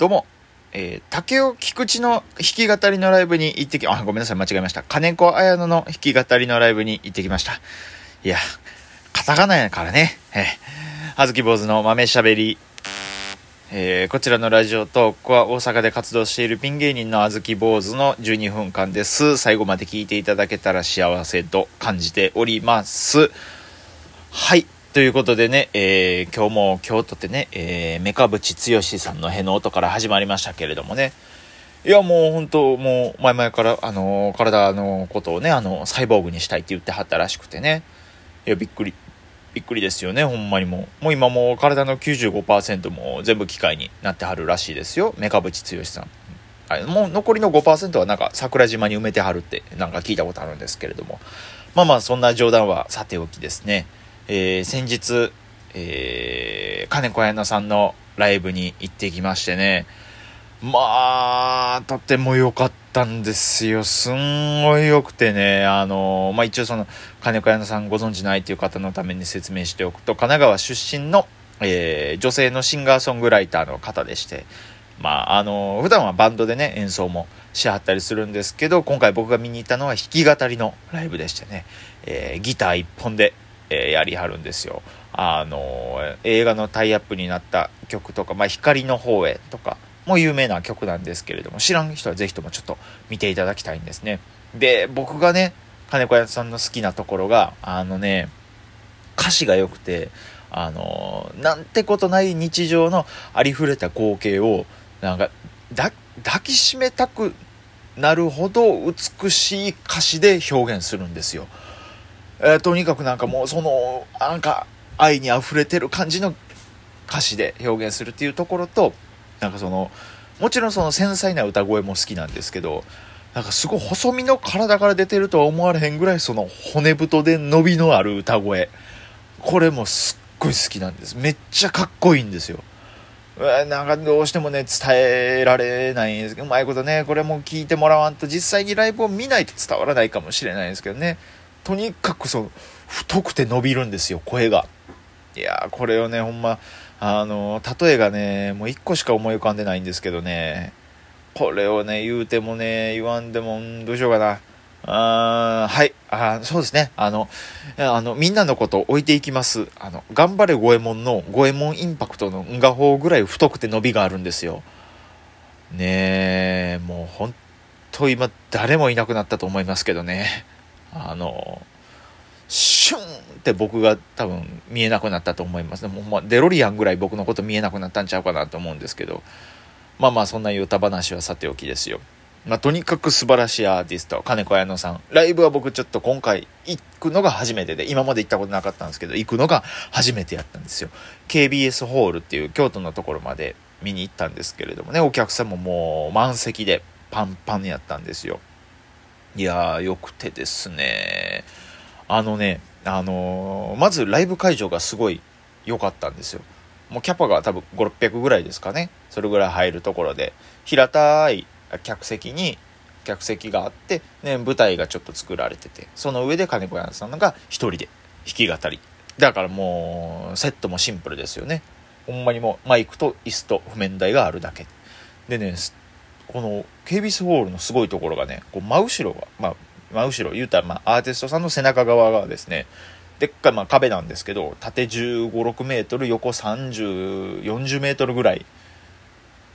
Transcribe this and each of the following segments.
どうも、えー、竹尾菊池の弾き語りのライブに行ってき、あ、ごめんなさい、間違えました。金子綾乃の弾き語りのライブに行ってきました。いや、カタカナやからね。えー、あずき坊主の豆しゃべり。えー、こちらのラジオトークは大阪で活動しているピン芸人のあずき坊主の12分間です。最後まで聞いていただけたら幸せと感じております。はい。ということでね、えー、今日も京都ってね、えー、メカブチ剛さんのへの音から始まりましたけれどもね、いやもう本当もう前々から、あのー、体のことをね、あの、サイボーグにしたいって言ってはったらしくてね、いや、びっくり、びっくりですよね、ほんまにもう。もう今もう体の95%も全部機械になってはるらしいですよ、メカブチ剛さん。はい、もう残りの5%はなんか桜島に埋めてはるってなんか聞いたことあるんですけれども、まあまあそんな冗談はさておきですね。えー、先日、えー、金子彩乃さんのライブに行ってきましてね、まあ、とても良かったんですよ。すんごい良くてね、あの、まあ一応その、金子彩乃さんご存知ないという方のために説明しておくと、神奈川出身の、えー、女性のシンガーソングライターの方でして、まあ、あの、普段はバンドでね、演奏もしはったりするんですけど、今回僕が見に行ったのは弾き語りのライブでしてね、えー、ギター一本で、え、やりはるんですよ。あの映画のタイアップになった曲とか、まあ、光の方へとかも有名な曲なんですけれども、知らん人はぜひともちょっと見ていただきたいんですね。で、僕がね、金子屋さんの好きなところが、あのね、歌詞が良くて、あのなんてことない日常のありふれた光景を、なんか、抱きしめたくなるほど美しい歌詞で表現するんですよ。えー、とにかくなんかもうそのなんか愛に溢れてる感じの歌詞で表現するっていうところとなんかそのもちろんその繊細な歌声も好きなんですけどなんかすごい細身の体から出てるとは思われへんぐらいその骨太で伸びのある歌声。これもすっごい好きなんです。めっちゃかっこいいんですよ。なんかどうしてもね伝えられないんですけどうまいことねこれも聞いてもらわんと実際にライブを見ないと伝わらないかもしれないですけどね。とにかくその太くて伸びるんですよ声がいやこれをねほんまあの例えがねもう1個しか思い浮かんでないんですけどねこれをね言うてもね言わんでもんどうしようかなあはい。あそうですね。あの、あの、みんなのことを置いていきます。あの、頑張れ五右衛門の五右衛門インパクトの画法ぐらい太くて伸びがあるんですよ。ねえ、もう本当今誰もいなくなったと思いますけどね。あのシュンって僕が多分見えなくなったと思いますねもう、まあ、デロリアンぐらい僕のこと見えなくなったんちゃうかなと思うんですけどまあまあそんな歌話はさておきですよまあ、とにかく素晴らしいアーティスト、金子彩乃さん。ライブは僕ちょっと今回行くのが初めてで、今まで行ったことなかったんですけど、行くのが初めてやったんですよ。KBS ホールっていう京都のところまで見に行ったんですけれどもね、お客さんももう満席でパンパンやったんですよ。いやー、よくてですね。あのね、あのー、まずライブ会場がすごい良かったんですよ。もうキャパが多分5、600ぐらいですかね。それぐらい入るところで、平たい客席に、客席があって、ね、舞台がちょっと作られてて、その上で金子屋さんが一人で弾き語り。だからもう、セットもシンプルですよね。ほんまにもう、マイクと椅子と譜面台があるだけ。でね、この KBS ホールのすごいところがね、こう真後ろが、まあ、真後ろ、言うたら、まあ、アーティストさんの背中側がですね、でっかい、まあ、壁なんですけど、縦15、6メートル、横30、40メートルぐらい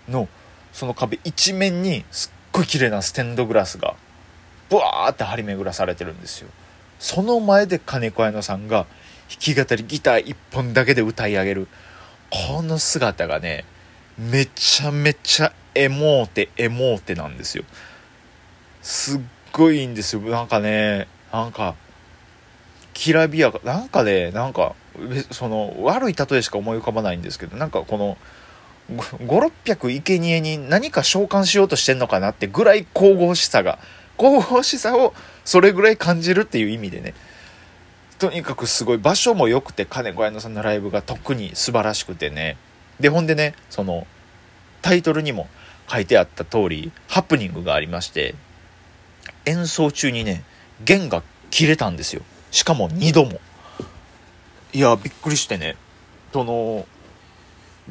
の、その壁一面に、すっごい綺麗なステンドグラスが、ブワーって張り巡らされてるんですよ。その前で金子彩乃さんが、弾き語りギター一本だけで歌い上げる。この姿がね、めちゃめちゃエモーテエモーテなんですよ。すっごいいいんですよ。なんかねなんかきらびやかなんかねなんかその悪い例えしか思い浮かばないんですけどなんかこの5600生贄に何か召喚しようとしてんのかなってぐらい神々しさが神々しさをそれぐらい感じるっていう意味でね。とにかくすごい場所も良くて金子彩乃さんのライブが特に素晴らしくてね。でほんでねそのタイトルにも書いてあった通りハプニングがありまして演奏中にね弦が切れたんですよ。しかも2度も。いやびっくりしてね。その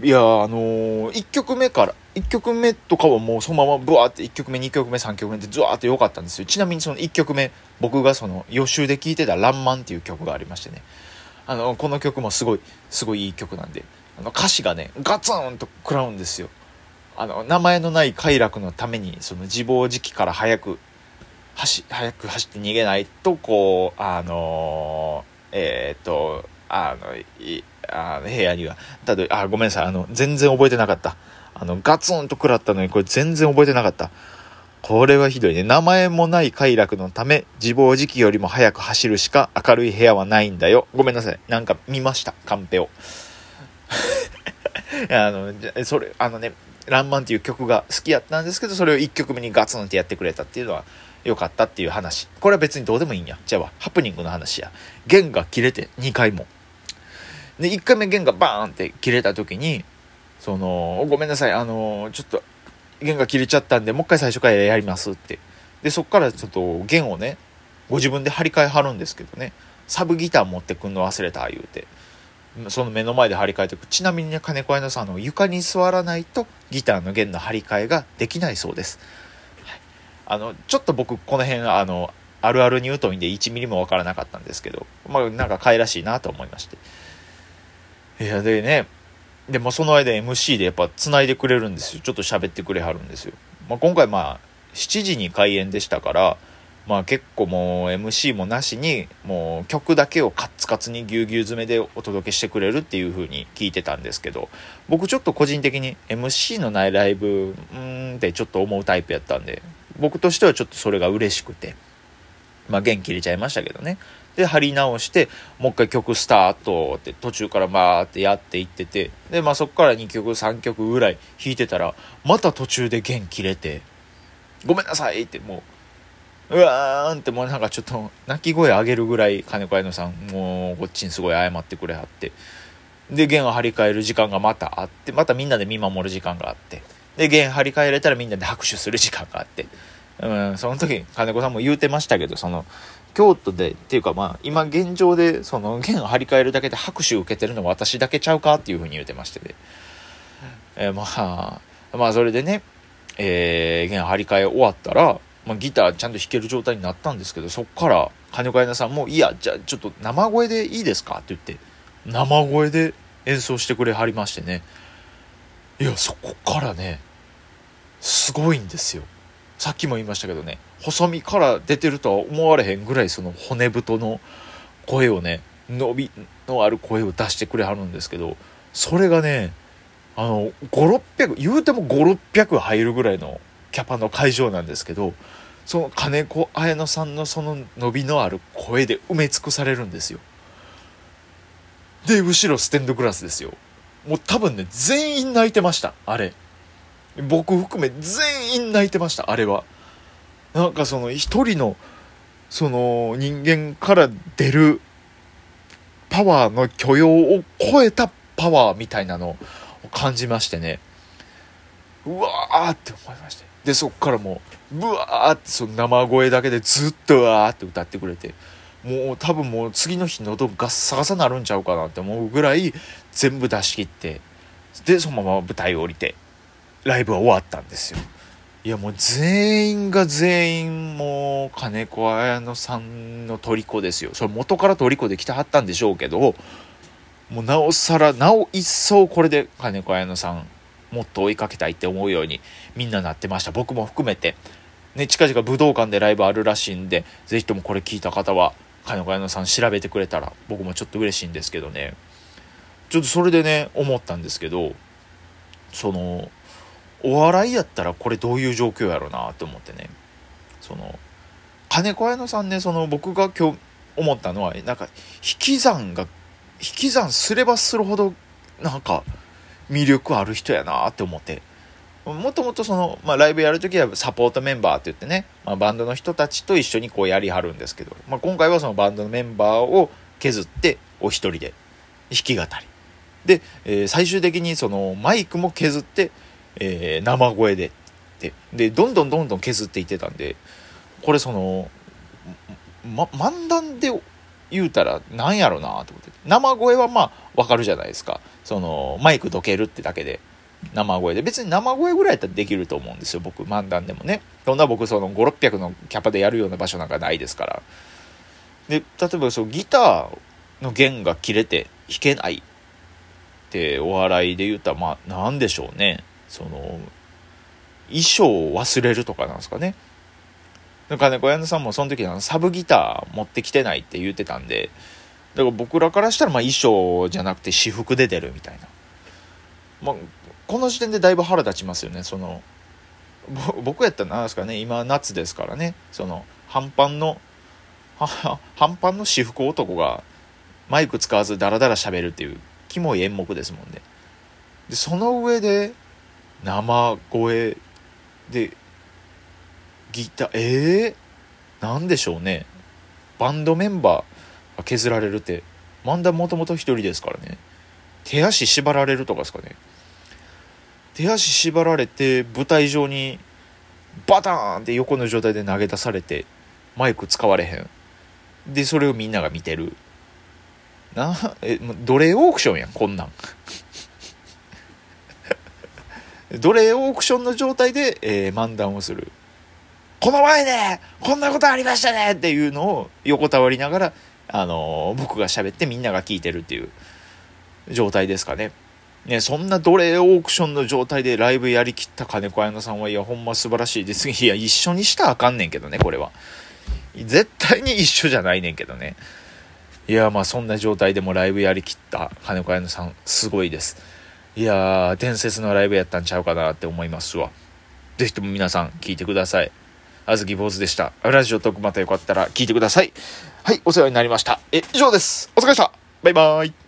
いやあのー、1曲目から1曲目とかはもうそのままブワーって1曲目2曲目3曲目ってズワーって良かったんですよ。ちなみにその1曲目僕がその予習で聴いてた「らんまん」っていう曲がありましてね。あのこの曲もすごいすごいいい曲なんで。あの歌詞がねガツンと食らうんですよ。あの名前のない快楽のためにその自暴自棄から早く走早く走って逃げないとこうあのー、えー、っとあのいあの部屋にはただあごめんなさいあの全然覚えてなかった。あのガツンと食らったのにこれ全然覚えてなかった。これはひどいね。名前もない快楽のため自暴自棄よりも早く走るしか明るい部屋はないんだよ。ごめんなさい。なんか見ました？カンペを。あのそれあのね「らんまん」っていう曲が好きやったんですけどそれを1曲目にガツンってやってくれたっていうのは良かったっていう話。これは別にどうでもいいんや。じゃあハプニングの話や。弦が切れて2回も。で1回目弦がバーンって切れた時にそのごめんなさいあのちょっと弦が切れちゃったんでもう一回最初からやりますって。でそっからちょっと弦をねご自分で張り替えはるんですけどね。サブギター持ってくんの忘れた言うて。その目の前で張り替えてく。ちなみにね金子屋のさんの床に座らないとギターの弦の張り替えができないそうです、はい、あのちょっと僕この辺あのあるあるに疎いんで1ミリもわからなかったんですけどまあなんか可愛らしいなと思いまして。いやでねでもその間 MC でやっぱ繋いでくれるんですよ。ちょっと喋ってくれはるんですよ、まあ、今回まあ7時に開演でしたからまあ結構もう MC もなしにもう曲だけをカッツカツにぎゅうぎゅう詰めでお届けしてくれるっていう風に聞いてたんですけど僕ちょっと個人的に MC のないライブうんってちょっと思うタイプやったんで僕としてはちょっとそれが嬉しくてまあ元気入れちゃいましたけどね。で貼り直してもう一回曲スタートって途中からバーってやっていっててでまあそこから2曲3曲ぐらい弾いてたらまた途中で弦切れて「ごめんなさい」ってもううわーんってもうなんかちょっと泣き声上げるぐらい金子彩乃さんもうこっちにすごい謝ってくれはって。で弦を張り替える時間がまたあってまたみんなで見守る時間があって。で弦張り替えられたらみんなで拍手する時間があって。うんその時金子さんも言うてましたけどその京都でっていうかまあ今現状でその弦を張り替えるだけで拍手受けてるのは私だけちゃうかっていうふうに言うてましてで、えー、まあまあそれでね、えー、弦張り替え終わったら、まあ、ギターちゃんと弾ける状態になったんですけどそっから金子屋さんも「いやじゃあちょっと生声でいいですか?」って言って生声で演奏してくれはりましてねいやそこからねすごいんですよさっきも言いましたけどね細身から出てるとは思われへんぐらいその骨太の声をね伸びのある声を出してくれはるんですけどそれがねあの5600言うても5600入るぐらいのキャパの会場なんですけどその金子綾乃さんのその伸びのある声で埋め尽くされるんですよ。で後ろステンドグラスですよ。もう多分ね全員泣いてました。あれ。僕含め全員泣いてました。あれは。なんかその一人のその人間から出るパワーの許容を超えたパワーみたいなのを感じましてね。うわーって思いまして。でそっからもうブワーってその生声だけでずっとわーって歌ってくれてもう多分もう次の日喉ガッサガサなるんちゃうかなって思うぐらい全部出し切ってでそのまま舞台降りてライブは終わったんですよ。いやもう全員が全員もう金子綾乃さんの虜ですよ。それ元から虜で来てはったんでしょうけどもうなおさらなお一層これで金子綾乃さんもっと追いかけたいって思うようにみんななってました。僕も含めて。ね近々武道館でライブあるらしいんで是非ともこれ聞いた方は金子綾乃さん調べてくれたら僕もちょっと嬉しいんですけどね。ちょっとそれでね思ったんですけどそのお笑いやったらこれどういう状況やろうなと思ってね。その金子綾乃さんねその僕が今日思ったのはなんか引き算が引き算すればするほどなんか魅力ある人やなって思って。もともとその、まあ、ライブやるときはサポートメンバーって言ってね、まあ、バンドの人たちと一緒にこうやりはるんですけど、まあ、今回はそのバンドのメンバーを削ってお一人で弾き語り。で、えー、最終的にそのマイクも削ってえー、生声でででどんどんどんどん削っていってたんでこれその、ま、漫談で言うたらなんやろなと思って。生声はまあわかるじゃないですか。そのマイクどけるってだけで。生声で。別に生声ぐらいやったらできると思うんですよ僕。漫談でもね。そんな僕その5600のキャパでやるような場所なんかないですから。で例えばそうギターの弦が切れて弾けないってお笑いで言ったらまあ何でしょうね。その衣装を忘れるとかなんですかね。金子屋根さんもその時のサブギター持ってきてないって言ってたんでだから僕らからしたらまあ衣装じゃなくて私服で出るみたいな、まあ、この時点でだいぶ腹立ちますよねその僕やったら何ですかね今夏ですからねその半パンの半パンの私服男がマイク使わずダラダラ喋るっていうキモい演目ですもんね。でその上で生声でギターええー、なんでしょうね。バンドメンバーが削られるって。漫談もともと一人ですからね。手足縛られるとかですかね。手足縛られて舞台上にバターンって横の状態で投げ出されてマイク使われへん。でそれをみんなが見てる。なえ奴隷オークションやんこんなん。奴隷オークションの状態で、えー、漫談をする。この前ねこんなことありましたねっていうのを横たわりながら、あのー、僕が喋ってみんなが聞いてるっていう状態ですかね。ね、そんな奴隷オークションの状態でライブやりきった金子彩乃さんは、いや、ほんま素晴らしいです。いや、一緒にしたらあかんねんけどね、これは。絶対に一緒じゃないねんけどね。いや、まあそんな状態でもライブやりきった金子彩乃さん、すごいです。いやー、伝説のライブやったんちゃうかなって思いますわ。ぜひとも皆さん聞いてください。あずき坊主でした。ラジオトークまたよかったら聞いてください。はい、お世話になりました。え、以上です。お疲れ様でした。バイバーイ。